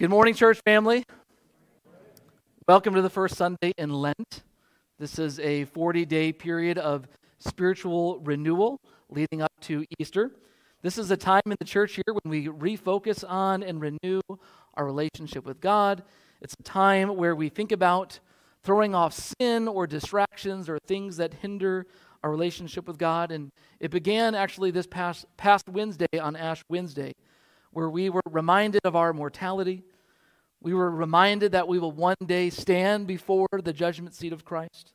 Good morning, church family. Welcome to the first Sunday in Lent. This is a 40 day period of spiritual renewal leading up to Easter. This is a time in the church here when we refocus on and renew our relationship with God. It's a time where we think about throwing off sin or distractions or things that hinder our relationship with God. And it began actually this past, past Wednesday on Ash Wednesday, where we were reminded of our mortality. We were reminded that we will one day stand before the judgment seat of Christ.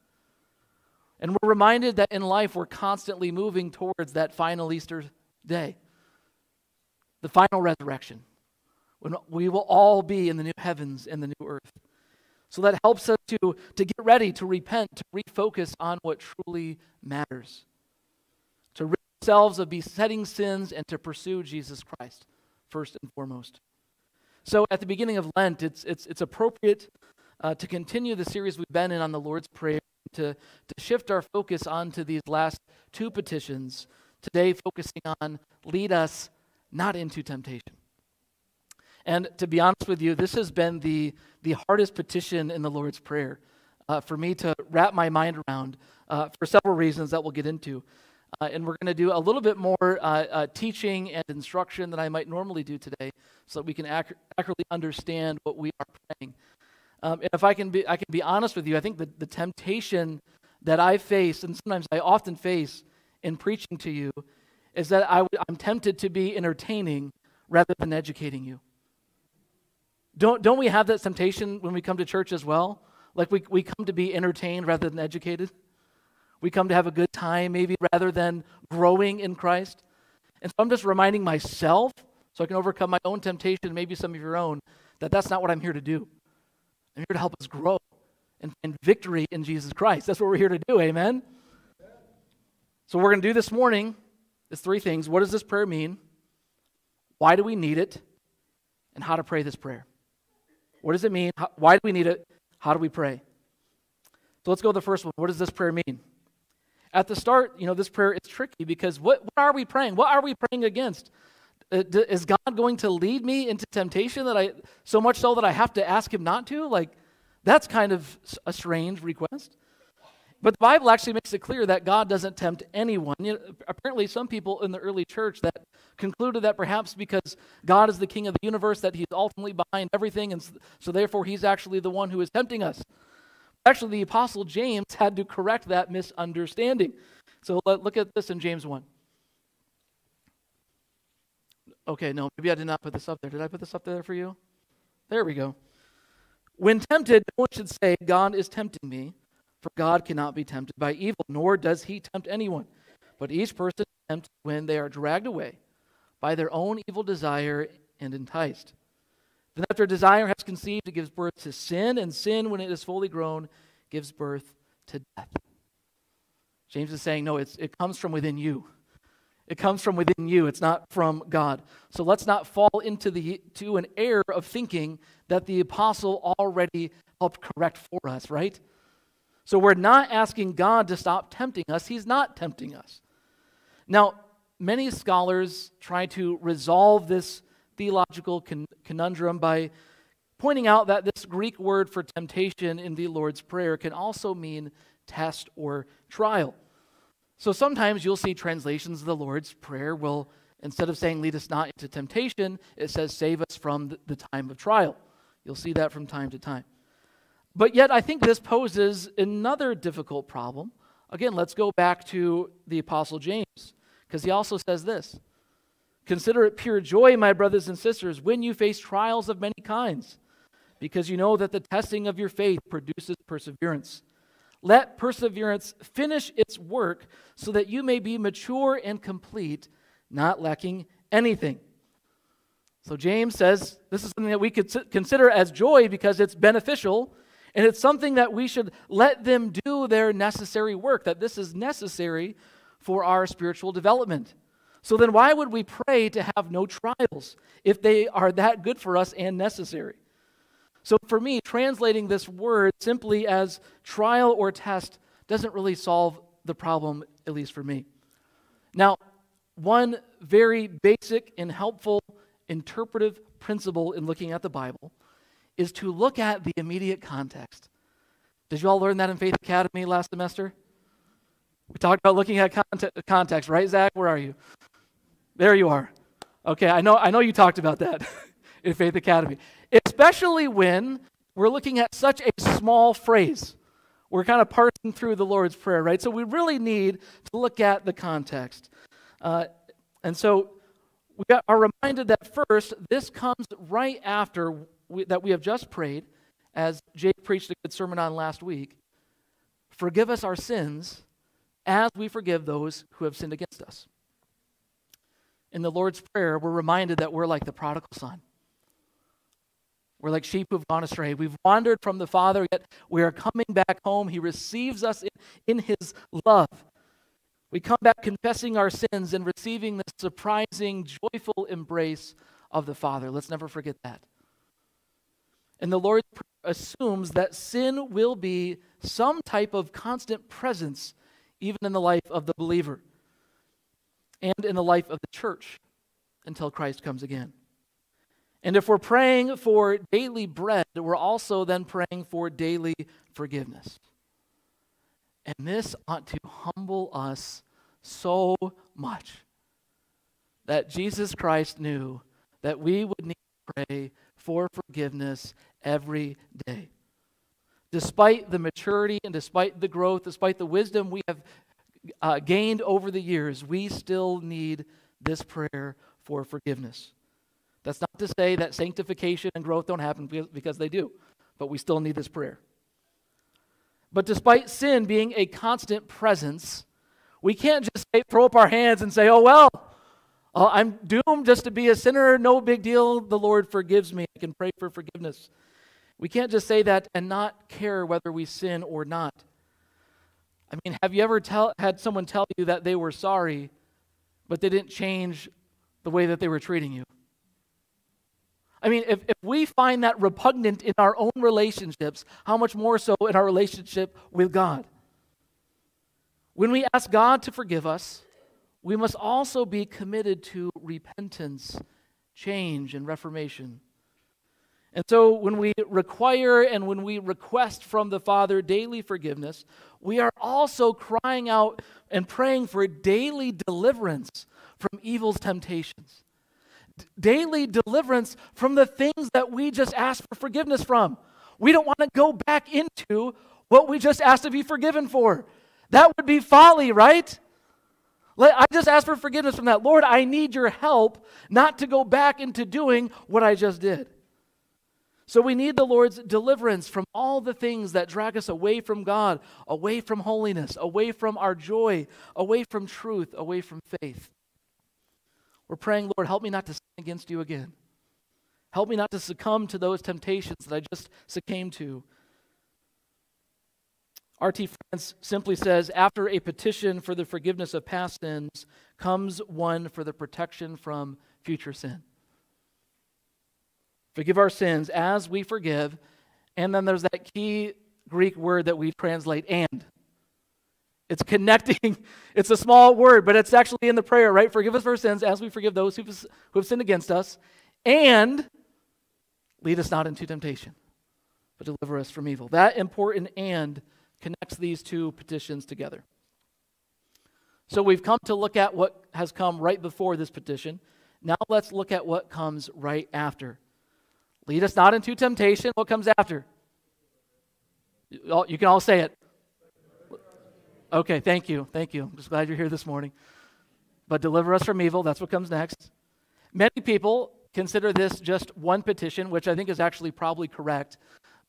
And we're reminded that in life we're constantly moving towards that final Easter day, the final resurrection, when we will all be in the new heavens and the new earth. So that helps us to, to get ready, to repent, to refocus on what truly matters, to rid ourselves of besetting sins and to pursue Jesus Christ first and foremost. So at the beginning of Lent, it's, it's, it's appropriate uh, to continue the series we've been in on the Lord's Prayer, to, to shift our focus onto these last two petitions, today focusing on lead us not into temptation. And to be honest with you, this has been the, the hardest petition in the Lord's Prayer uh, for me to wrap my mind around uh, for several reasons that we'll get into. Uh, and we're going to do a little bit more uh, uh, teaching and instruction than I might normally do today so that we can ac- accurately understand what we are praying. Um, and if I can, be, I can be honest with you, I think the, the temptation that I face, and sometimes I often face in preaching to you, is that I, I'm tempted to be entertaining rather than educating you. Don't, don't we have that temptation when we come to church as well? Like we, we come to be entertained rather than educated? We come to have a good time maybe rather than growing in Christ? And so I'm just reminding myself so I can overcome my own temptation, maybe some of your own, that that's not what I'm here to do. I'm here to help us grow and find victory in Jesus Christ. That's what we're here to do, amen? So, we're going to do this morning is three things. What does this prayer mean? Why do we need it? And how to pray this prayer. What does it mean? Why do we need it? How do we pray? So let's go to the first one. What does this prayer mean? At the start, you know, this prayer is tricky because what, what are we praying? What are we praying against? Uh, is God going to lead me into temptation that I so much so that I have to ask him not to? Like that's kind of a strange request. But the Bible actually makes it clear that God doesn't tempt anyone. You know, apparently, some people in the early church that concluded that perhaps because God is the king of the universe, that he's ultimately behind everything, and so therefore he's actually the one who is tempting us. Actually, the Apostle James had to correct that misunderstanding. So let, look at this in James 1. Okay, no, maybe I did not put this up there. Did I put this up there for you? There we go. When tempted, no one should say, God is tempting me for God cannot be tempted by evil, nor does he tempt anyone. But each person tempted when they are dragged away by their own evil desire and enticed. Then, after desire has conceived, it gives birth to sin, and sin, when it is fully grown, gives birth to death. James is saying, no, it comes from within you. It comes from within you. It's not from God. So let's not fall into the to an error of thinking that the apostle already helped correct for us, right? So we're not asking God to stop tempting us, He's not tempting us. Now, many scholars try to resolve this theological con- conundrum by pointing out that this Greek word for temptation in the Lord's Prayer can also mean test or trial. So sometimes you'll see translations of the Lord's Prayer will, instead of saying lead us not into temptation, it says save us from the time of trial. You'll see that from time to time. But yet, I think this poses another difficult problem. Again, let's go back to the Apostle James, because he also says this Consider it pure joy, my brothers and sisters, when you face trials of many kinds, because you know that the testing of your faith produces perseverance. Let perseverance finish its work so that you may be mature and complete, not lacking anything. So James says this is something that we could consider as joy because it's beneficial and it's something that we should let them do their necessary work, that this is necessary for our spiritual development. So then, why would we pray to have no trials if they are that good for us and necessary? So, for me, translating this word simply as trial or test doesn't really solve the problem, at least for me. Now, one very basic and helpful interpretive principle in looking at the Bible is to look at the immediate context. Did you all learn that in Faith Academy last semester? We talked about looking at context, right, Zach? Where are you? There you are. Okay, I know, I know you talked about that in Faith Academy, especially when we're looking at such a small phrase. We're kind of parsing through the Lord's Prayer, right? So we really need to look at the context. Uh, and so we are reminded that first, this comes right after we, that we have just prayed, as Jake preached a good sermon on last week. Forgive us our sins as we forgive those who have sinned against us. In the Lord's Prayer, we're reminded that we're like the prodigal son. We're like sheep who've gone astray. We've wandered from the Father, yet we are coming back home. He receives us in, in His love. We come back confessing our sins and receiving the surprising, joyful embrace of the Father. Let's never forget that. And the Lord assumes that sin will be some type of constant presence even in the life of the believer and in the life of the church until Christ comes again. And if we're praying for daily bread, we're also then praying for daily forgiveness. And this ought to humble us so much that Jesus Christ knew that we would need to pray for forgiveness every day despite the maturity and despite the growth, despite the wisdom we have uh, gained over the years, we still need this prayer for forgiveness. That's not to say that sanctification and growth don't happen because they do, but we still need this prayer. But despite sin being a constant presence, we can't just say, throw up our hands and say, oh, well, uh, I'm doomed just to be a sinner. No big deal. The Lord forgives me. I can pray for forgiveness. We can't just say that and not care whether we sin or not. I mean, have you ever tell, had someone tell you that they were sorry, but they didn't change the way that they were treating you? I mean, if, if we find that repugnant in our own relationships, how much more so in our relationship with God? When we ask God to forgive us, we must also be committed to repentance, change, and reformation. And so when we require and when we request from the Father daily forgiveness, we are also crying out and praying for daily deliverance from evil's temptations. D- daily deliverance from the things that we just asked for forgiveness from. We don't want to go back into what we just asked to be forgiven for. That would be folly, right? I just asked for forgiveness from that. Lord, I need your help not to go back into doing what I just did. So we need the Lord's deliverance from all the things that drag us away from God, away from holiness, away from our joy, away from truth, away from faith. We're praying, Lord, help me not to sin against you again. Help me not to succumb to those temptations that I just succumbed to. R.T. France simply says After a petition for the forgiveness of past sins comes one for the protection from future sin. Forgive our sins as we forgive. And then there's that key Greek word that we translate and. It's connecting. It's a small word, but it's actually in the prayer, right? Forgive us our sins as we forgive those who have sinned against us. And lead us not into temptation, but deliver us from evil. That important and connects these two petitions together. So we've come to look at what has come right before this petition. Now let's look at what comes right after. Lead us not into temptation. What comes after? You can all say it. Okay, thank you. Thank you. I'm just glad you're here this morning. But deliver us from evil. That's what comes next. Many people consider this just one petition, which I think is actually probably correct.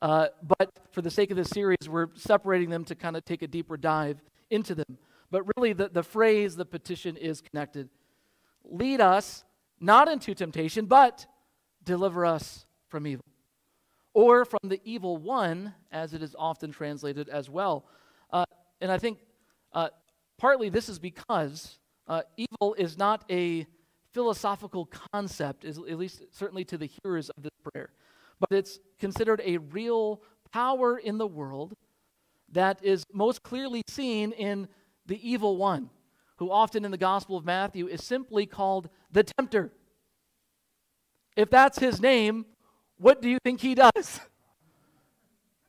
Uh, but for the sake of this series, we're separating them to kind of take a deeper dive into them. But really, the, the phrase, the petition is connected. Lead us not into temptation, but deliver us from evil, or from the evil one, as it is often translated as well. Uh, and I think uh, partly this is because uh, evil is not a philosophical concept, at least certainly to the hearers of this prayer, but it's considered a real power in the world that is most clearly seen in the evil one, who often in the Gospel of Matthew is simply called the tempter. if that's his name, what do you think he does?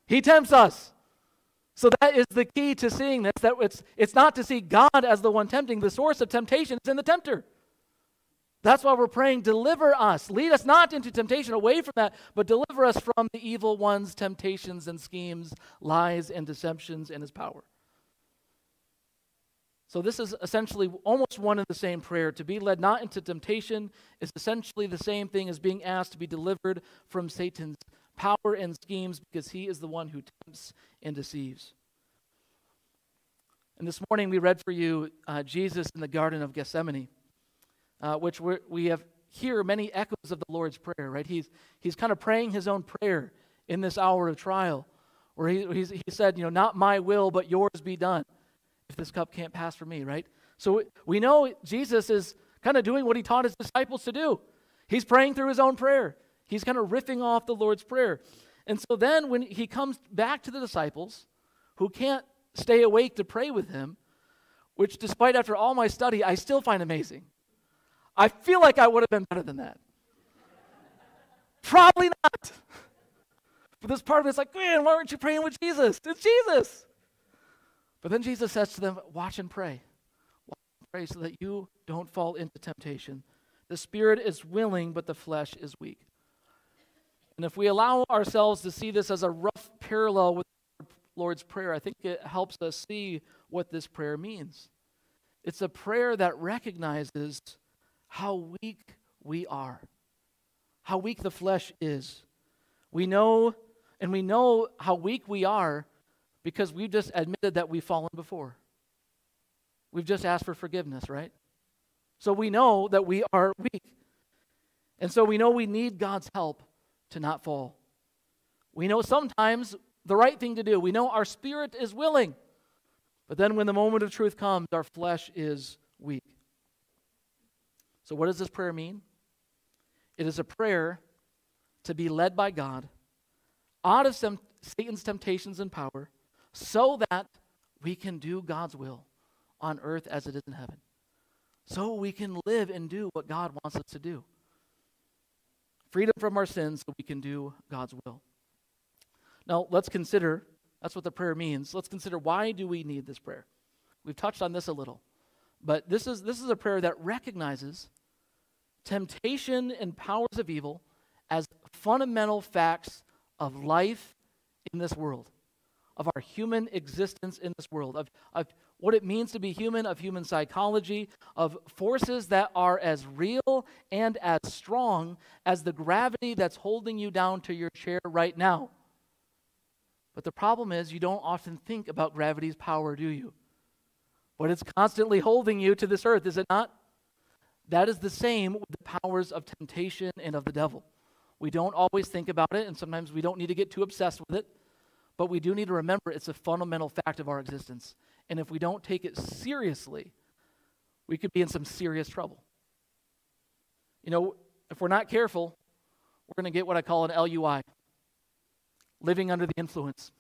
He tempts us. So that is the key to seeing this that it's it's not to see God as the one tempting. The source of temptation is in the tempter. That's why we're praying, deliver us. Lead us not into temptation, away from that, but deliver us from the evil one's temptations and schemes, lies and deceptions, and his power. So, this is essentially almost one and the same prayer. To be led not into temptation is essentially the same thing as being asked to be delivered from Satan's power and schemes because he is the one who tempts and deceives. And this morning we read for you uh, Jesus in the Garden of Gethsemane, uh, which we have hear many echoes of the Lord's Prayer, right? He's, he's kind of praying his own prayer in this hour of trial, where he, he said, you know, not my will, but yours be done if this cup can't pass for me, right? So we know Jesus is kind of doing what he taught his disciples to do. He's praying through his own prayer. He's kind of riffing off the Lord's Prayer. And so then when he comes back to the disciples who can't stay awake to pray with him, which despite after all my study, I still find amazing. I feel like I would have been better than that. Probably not. But this part of it's like, man, why aren't you praying with Jesus? It's Jesus. But then Jesus says to them, Watch and pray. Watch and pray so that you don't fall into temptation. The spirit is willing, but the flesh is weak. And if we allow ourselves to see this as a rough parallel with Lord's Prayer, I think it helps us see what this prayer means. It's a prayer that recognizes how weak we are, how weak the flesh is. We know, and we know how weak we are because we've just admitted that we've fallen before. We've just asked for forgiveness, right? So we know that we are weak. And so we know we need God's help to not fall. We know sometimes the right thing to do. We know our spirit is willing. But then when the moment of truth comes, our flesh is weak. So, what does this prayer mean? It is a prayer to be led by God out of Satan's temptations and power so that we can do God's will on earth as it is in heaven. So we can live and do what God wants us to do. Freedom from our sins so we can do God's will. Now, let's consider that's what the prayer means. Let's consider why do we need this prayer? We've touched on this a little. But this is this is a prayer that recognizes temptation and powers of evil as fundamental facts of life in this world of our human existence in this world, of, of what it means to be human, of human psychology, of forces that are as real and as strong as the gravity that's holding you down to your chair right now. But the problem is, you don't often think about gravity's power, do you? But it's constantly holding you to this earth, is it not? That is the same with the powers of temptation and of the devil. We don't always think about it, and sometimes we don't need to get too obsessed with it. But we do need to remember it's a fundamental fact of our existence. And if we don't take it seriously, we could be in some serious trouble. You know, if we're not careful, we're going to get what I call an LUI living under the influence.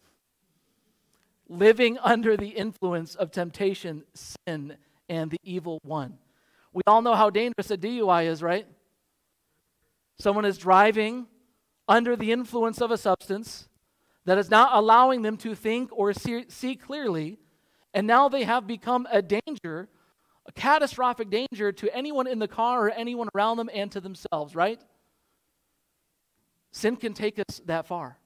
Living under the influence of temptation, sin, and the evil one. We all know how dangerous a DUI is, right? Someone is driving under the influence of a substance that is not allowing them to think or see, clearly, and now they have become a danger, a catastrophic danger to anyone in the car or anyone around them and to themselves, right? Sin can take us that far.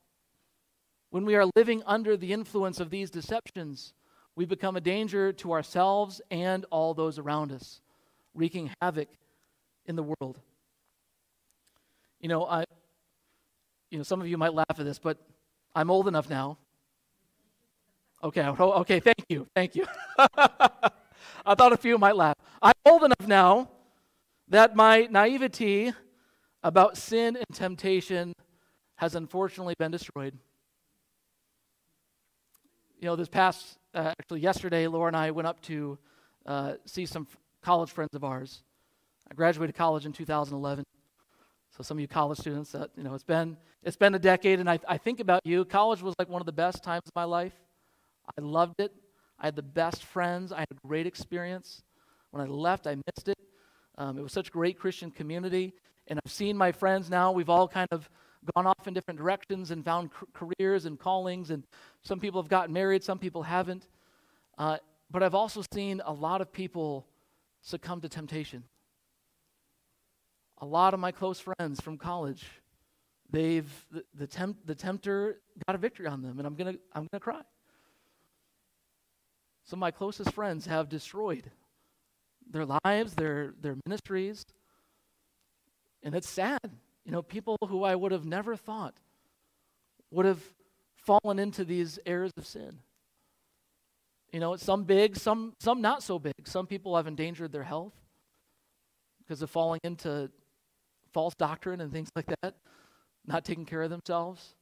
When we are living under the influence of these deceptions, we become a danger to ourselves and all those around us, wreaking havoc in the world. You know, I you know, some of you might laugh at this, but I'm old enough now. Okay, okay, thank you, thank you. I thought a few might laugh. I'm old enough now that my naivety about sin and temptation has unfortunately been destroyed. You know, this past, uh, actually yesterday, Laura and I went up to uh, see some college friends of ours. I graduated college in 2011. So some of you college students, that you know, it's been it's been a decade, and I, I think about you. College was like one of the best times of my life. I loved it. I had the best friends. I had a great experience. When I left, I missed it. Um, it was such a great Christian community, and I've seen my friends now. We've all kind of gone off in different directions and found careers and callings, and some people have gotten married, some people haven't. Uh, but I've also seen a lot of people succumb to temptation. A lot of my close friends from college, they've the, the, temp, the tempter got a victory on them, and I'm gonna I'm gonna cry. Some of my closest friends have destroyed their lives, their their ministries, and it's sad. You know, people who I would have never thought would have fallen into these errors of sin. You know, some big, some some not so big. Some people have endangered their health because of falling into false doctrine and things like that, not taking care of themselves.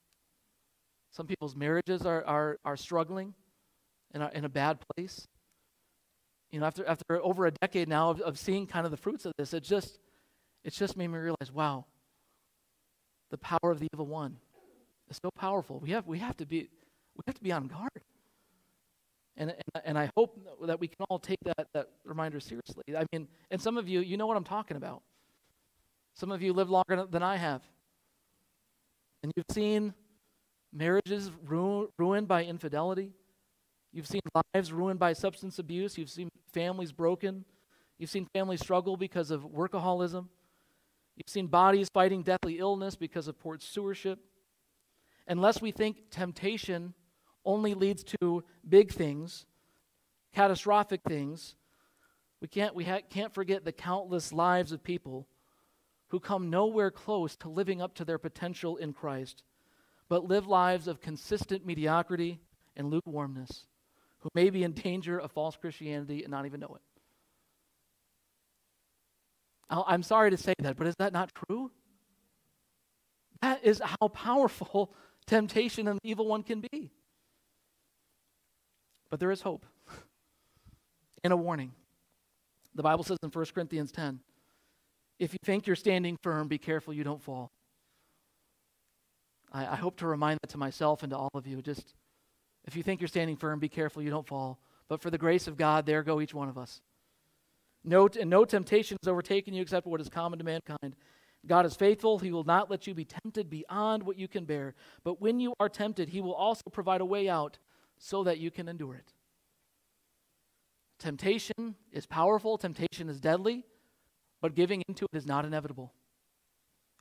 Some people's marriages are are, are struggling and are in a bad place. You know, after after over a decade now of, of seeing kind of the fruits of this, it just it's just made me realize, wow, the power of the evil one is so powerful. We have, we have, to, be, we have to be on guard. And, and, and I hope that we can all take that, that reminder seriously. I mean, and some of you, you know what I'm talking about. Some of you live longer than I have. And you've seen marriages ru- ruined by infidelity. You've seen lives ruined by substance abuse. You've seen families broken. You've seen families struggle because of workaholism. You've seen bodies fighting deathly illness because of poor stewardship. Unless we think temptation only leads to big things, catastrophic things, we can't, we ha- can't forget the countless lives of people who come nowhere close to living up to their potential in Christ, but live lives of consistent mediocrity and lukewarmness, who may be in danger of false Christianity and not even know it. I'm sorry to say that, but is that not true? That is how powerful temptation and the evil one can be. But there is hope and a warning. The Bible says in 1 Corinthians 10 if you think you're standing firm, be careful you don't fall. I, I hope to remind that to myself and to all of you. Just if you think you're standing firm, be careful you don't fall. But for the grace of God, there go each one of us. No, and no temptation has overtaken you except what is common to mankind. God is faithful. He will not let you be tempted beyond what you can bear. But when you are tempted, He will also provide a way out so that you can endure it. Temptation is powerful, temptation is deadly, but giving into it is not inevitable.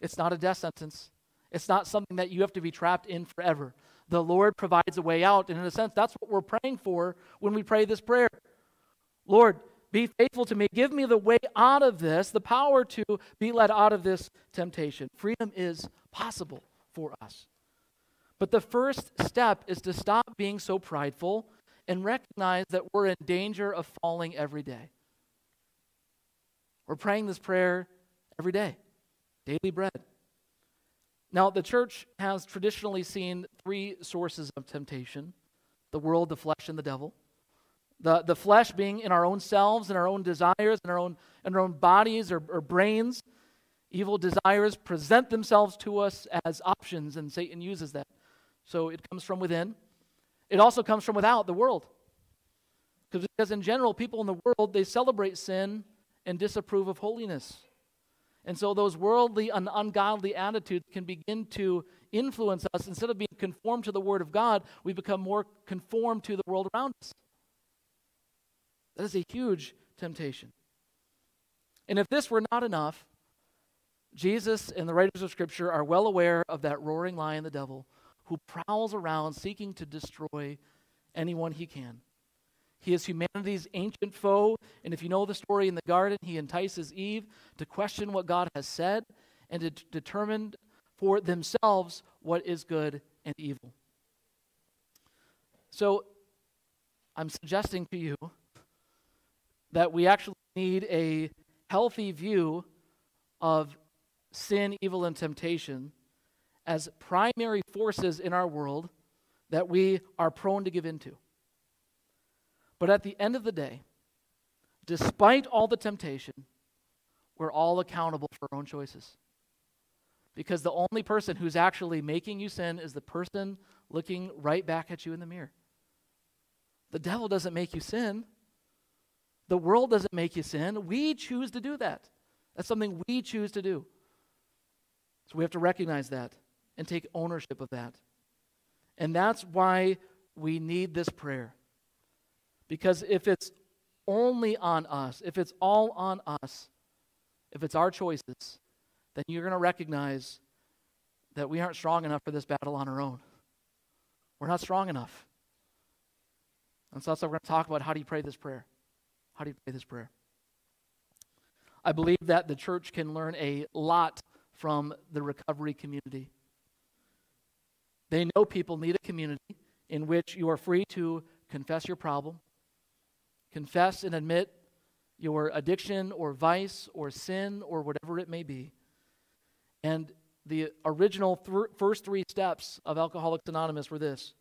It's not a death sentence, it's not something that you have to be trapped in forever. The Lord provides a way out, and in a sense, that's what we're praying for when we pray this prayer. Lord, be faithful to me. Give me the way out of this, the power to be led out of this temptation. Freedom is possible for us. But the first step is to stop being so prideful and recognize that we're in danger of falling every day. We're praying this prayer every day, daily bread. Now, the church has traditionally seen three sources of temptation the world, the flesh, and the devil. The, the flesh being in our own selves and our own desires and our own, and our own bodies or, or brains. Evil desires present themselves to us as options, and Satan uses that. So it comes from within. It also comes from without, the world. Because in general, people in the world, they celebrate sin and disapprove of holiness. And so those worldly and ungodly attitudes can begin to influence us. Instead of being conformed to the Word of God, we become more conformed to the world around us. That is a huge temptation. And if this were not enough, Jesus and the writers of Scripture are well aware of that roaring lion, the devil, who prowls around seeking to destroy anyone he can. He is humanity's ancient foe, and if you know the story in the garden, he entices Eve to question what God has said and to determine for themselves what is good and evil. So, I'm suggesting to you that we actually need a healthy view of sin, evil, and temptation as primary forces in our world that we are prone to give into. But at the end of the day, despite all the temptation, we're all accountable for our own choices. Because the only person who's actually making you sin is the person looking right back at you in the mirror. The devil doesn't make you sin. The world doesn't make you sin. We choose to do that. That's something we choose to do. So we have to recognize that and take ownership of that. And that's why we need this prayer. Because if it's only on us, if it's all on us, if it's our choices, then you're going to recognize that we aren't strong enough for this battle on our own. We're not strong enough. And so that's what we're going to talk about. How do you pray this prayer? How do you pray this prayer? I believe that the church can learn a lot from the recovery community. They know people need a community in which you are free to confess your problem, confess and admit your addiction or vice or sin or whatever it may be. And the original th- first three steps of Alcoholics Anonymous were this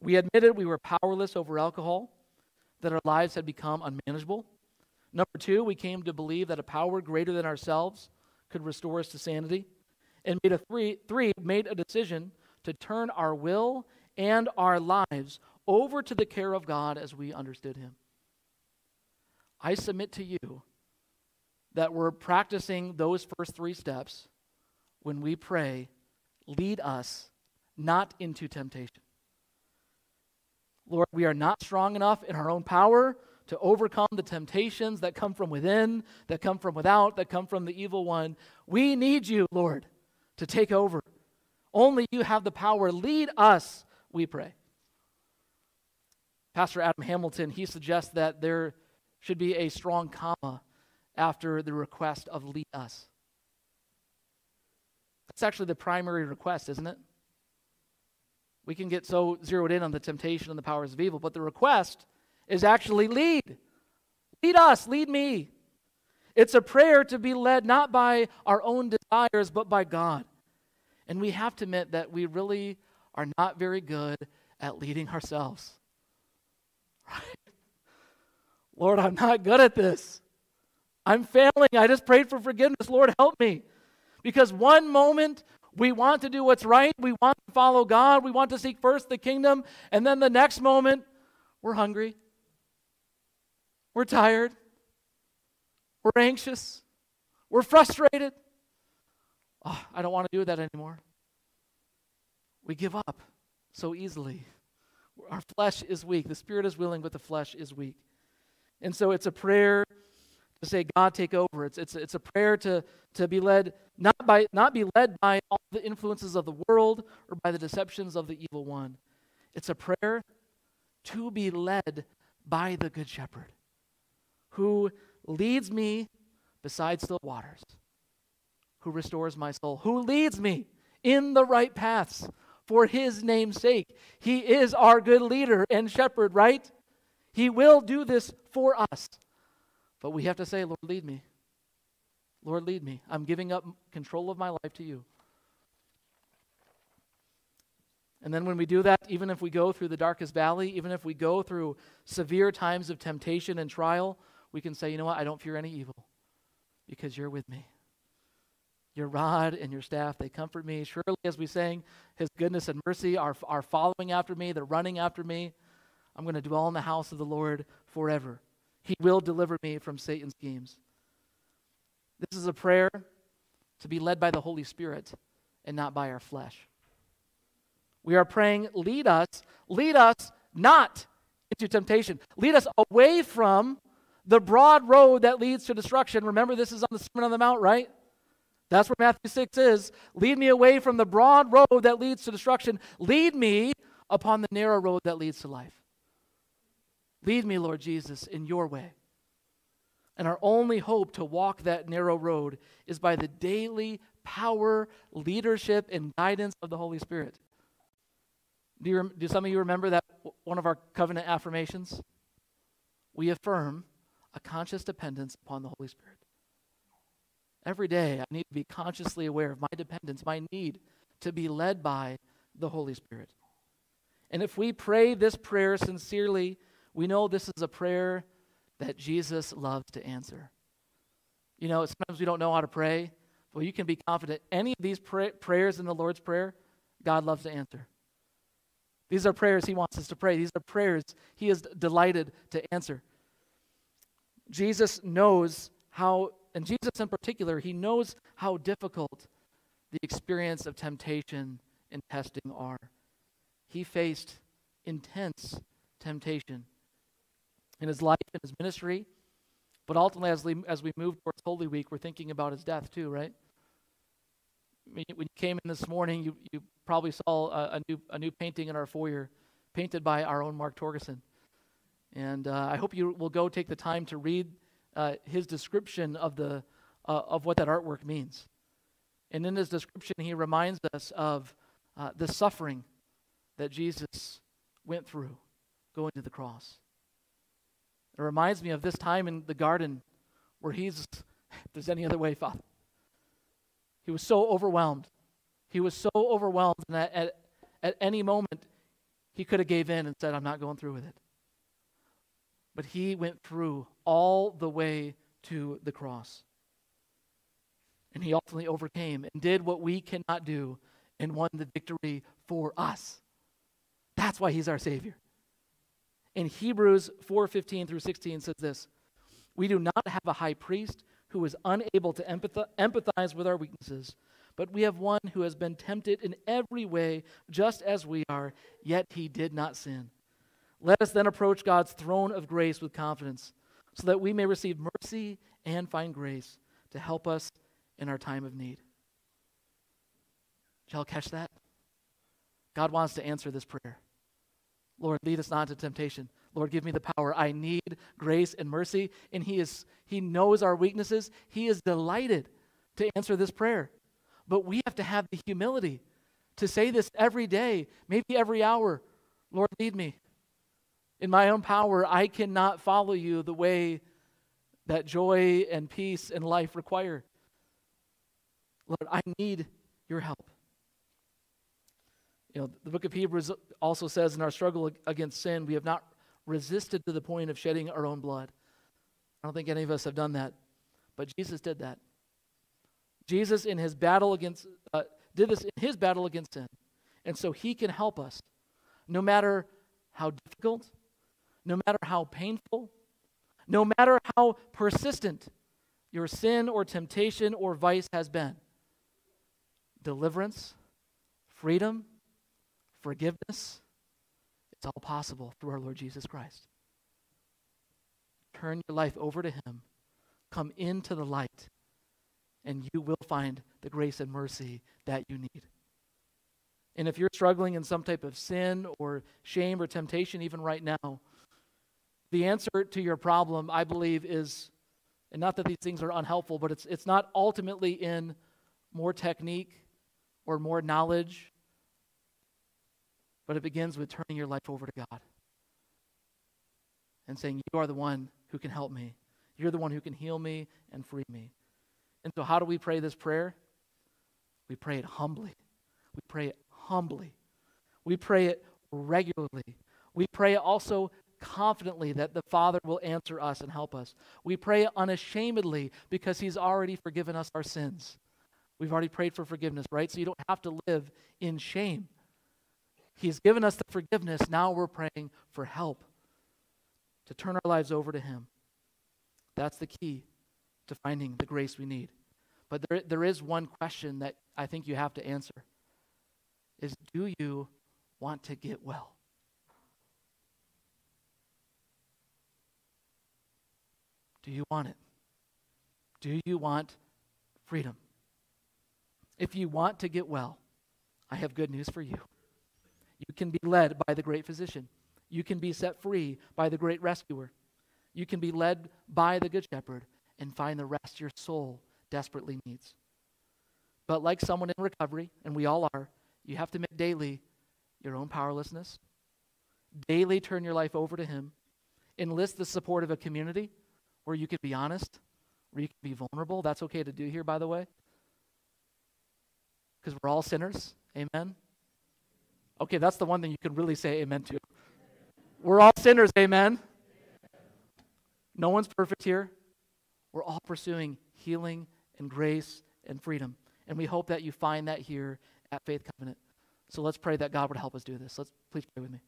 we admitted we were powerless over alcohol, that our lives had become unmanageable. Number two, we came to believe that a power greater than ourselves could restore us to sanity. And made a three, three made a decision to turn our will and our lives over to the care of God as we understood Him. I submit to you that we're practicing those first three steps when we pray, lead us not into temptation. Lord, we are not strong enough in our own power to overcome the temptations that come from within, that come from without, that come from the evil one. We need you, Lord, to take over. Only you have the power. Lead us, we pray. Pastor Adam Hamilton, he suggests that there should be a strong comma after the request of lead us. That's actually the primary request, isn't it? We can get so zeroed in on the temptation and the powers of evil, but the request is actually lead. Lead us, lead me. It's a prayer to be led not by our own desires, but by God. And we have to admit that we really are not very good at leading ourselves. Right? Lord, I'm not good at this. I'm failing. I just prayed for forgiveness. Lord, help me. Because one moment we want to do what's right, we want to follow God, we want to seek first the kingdom, and then the next moment we're hungry, we're tired, we're anxious, we're frustrated. Oh, I don't want to do that anymore. We give up so easily. Our flesh is weak. The spirit is willing, but the flesh is weak. And so it's a prayer to say, God, take over. It's, it's, it's a prayer to, to be led, not, by, not be led by all the influences of the world or by the deceptions of the evil one. It's a prayer to be led by the Good Shepherd who leads me beside still waters, who restores my soul, who leads me in the right paths for his name's sake. He is our good leader and shepherd, right? He will do this for us. But we have to say, Lord, lead me. Lord, lead me. I'm giving up control of my life to you. And then when we do that, even if we go through the darkest valley, even if we go through severe times of temptation and trial, we can say, you know what? I don't fear any evil because you're with me. Your rod and your staff, they comfort me. Surely, as we sang, his goodness and mercy are, are following after me, they're running after me. I'm going to dwell in the house of the Lord forever. He will deliver me from Satan's schemes. This is a prayer to be led by the Holy Spirit and not by our flesh. We are praying, lead us, lead us not into temptation. Lead us away from the broad road that leads to destruction. Remember, this is on the Sermon on the Mount, right? That's where Matthew 6 is. Lead me away from the broad road that leads to destruction. Lead me upon the narrow road that leads to life. Lead me, Lord Jesus, in your way. And our only hope to walk that narrow road is by the daily power, leadership, and guidance of the Holy Spirit. Do, you, do some of you remember that one of our covenant affirmations? We affirm a conscious dependence upon the Holy Spirit. Every day, I need to be consciously aware of my dependence, my need to be led by the Holy Spirit. And if we pray this prayer sincerely, we know this is a prayer that Jesus loves to answer. You know, sometimes we don't know how to pray. Well, you can be confident any of these pray- prayers in the Lord's Prayer, God loves to answer. These are prayers He wants us to pray. These are prayers He is delighted to answer. Jesus knows how, and Jesus in particular, He knows how difficult the experience of temptation and testing are. He faced intense temptation in his life and his ministry, but ultimately, as we, as we move towards Holy Week, we're thinking about his death too, right? when you came in this morning, you, you probably saw a, a, new, a new painting in our foyer, painted by our own Mark Torgeson. And uh, I hope you will go take the time to read uh, his description of, the, uh, of what that artwork means. And in his description, he reminds us of uh, the suffering that Jesus went through going to the cross. It reminds me of this time in the garden where he's, if there's any other way, Father, he was so overwhelmed. He was so overwhelmed that at, at any moment he could have gave in and said, I'm not going through with it. But he went through all the way to the cross. And he ultimately overcame and did what we cannot do and won the victory for us. That's why he's our Savior. In Hebrews 4:15 through 16 says this, we do not have a high priest who is unable to empathize with our weaknesses, but we have one who has been tempted in every way, just as we are, yet he did not sin. Let us then approach God's throne of grace with confidence, so that we may receive mercy and find grace to help us in our time of need. Shall catch that? God wants to answer this prayer. Lord, lead us not into temptation, Lord, give me the power. I need grace and mercy. And He is He knows our weaknesses. He is delighted to answer this prayer. But we have to have the humility to say this every day, maybe every hour. Lord, lead me. In my own power, I cannot follow you the way that joy and peace and life require. Lord, I need your help. You know, the book of Hebrews also says in our struggle against sin, we have not resisted to the point of shedding our own blood. I don't think any of us have done that, but Jesus did that. Jesus, in his battle against, uh, did this in his battle against sin. And so he can help us no matter how difficult, no matter how painful, no matter how persistent your sin or temptation or vice has been. Deliverance, freedom, forgiveness, it's all possible through our Lord Jesus Christ. Turn your life over to Him. Come into the light, and you will find the grace and mercy that you need. And if you're struggling in some type of sin or shame or temptation, even right now, the answer to your problem, I believe, is, and not that these things are unhelpful, but it's, it's not ultimately in more technique or more knowledge but it begins with turning your life over to God and saying, You are the one who can help me. You're the one who can heal me and free me. And so, how do we pray this prayer? We pray it humbly. We pray it humbly. We pray it regularly. We pray it also confidently that the Father will answer us and help us. We pray unashamedly because He's already forgiven us our sins. We've already prayed for forgiveness, right? So you don't have to live in shame. He's given us the forgiveness. Now we're praying for help to turn our lives over to Him. That's the key to finding the grace we need. But there, there is one question that I think you have to answer is do you want to get well? Do you want it? Do you want freedom? If you want to get well, I have good news for you. You can be led by the great physician. You can be set free by the great rescuer. You can be led by the good shepherd and find the rest your soul desperately needs. But like someone in recovery, and we all are, you have to admit daily your own powerlessness. Daily turn your life over to Him. Enlist the support of a community where you can be honest, where you can be vulnerable. That's okay to do here, by the way. Because we're all sinners. Amen. Okay, that's the one thing you can really say amen to. We're all sinners, amen. No one's perfect here. We're all pursuing healing and grace and freedom. And we hope that you find that here at Faith Covenant. So let's pray that God would help us do this. Let's please pray with me.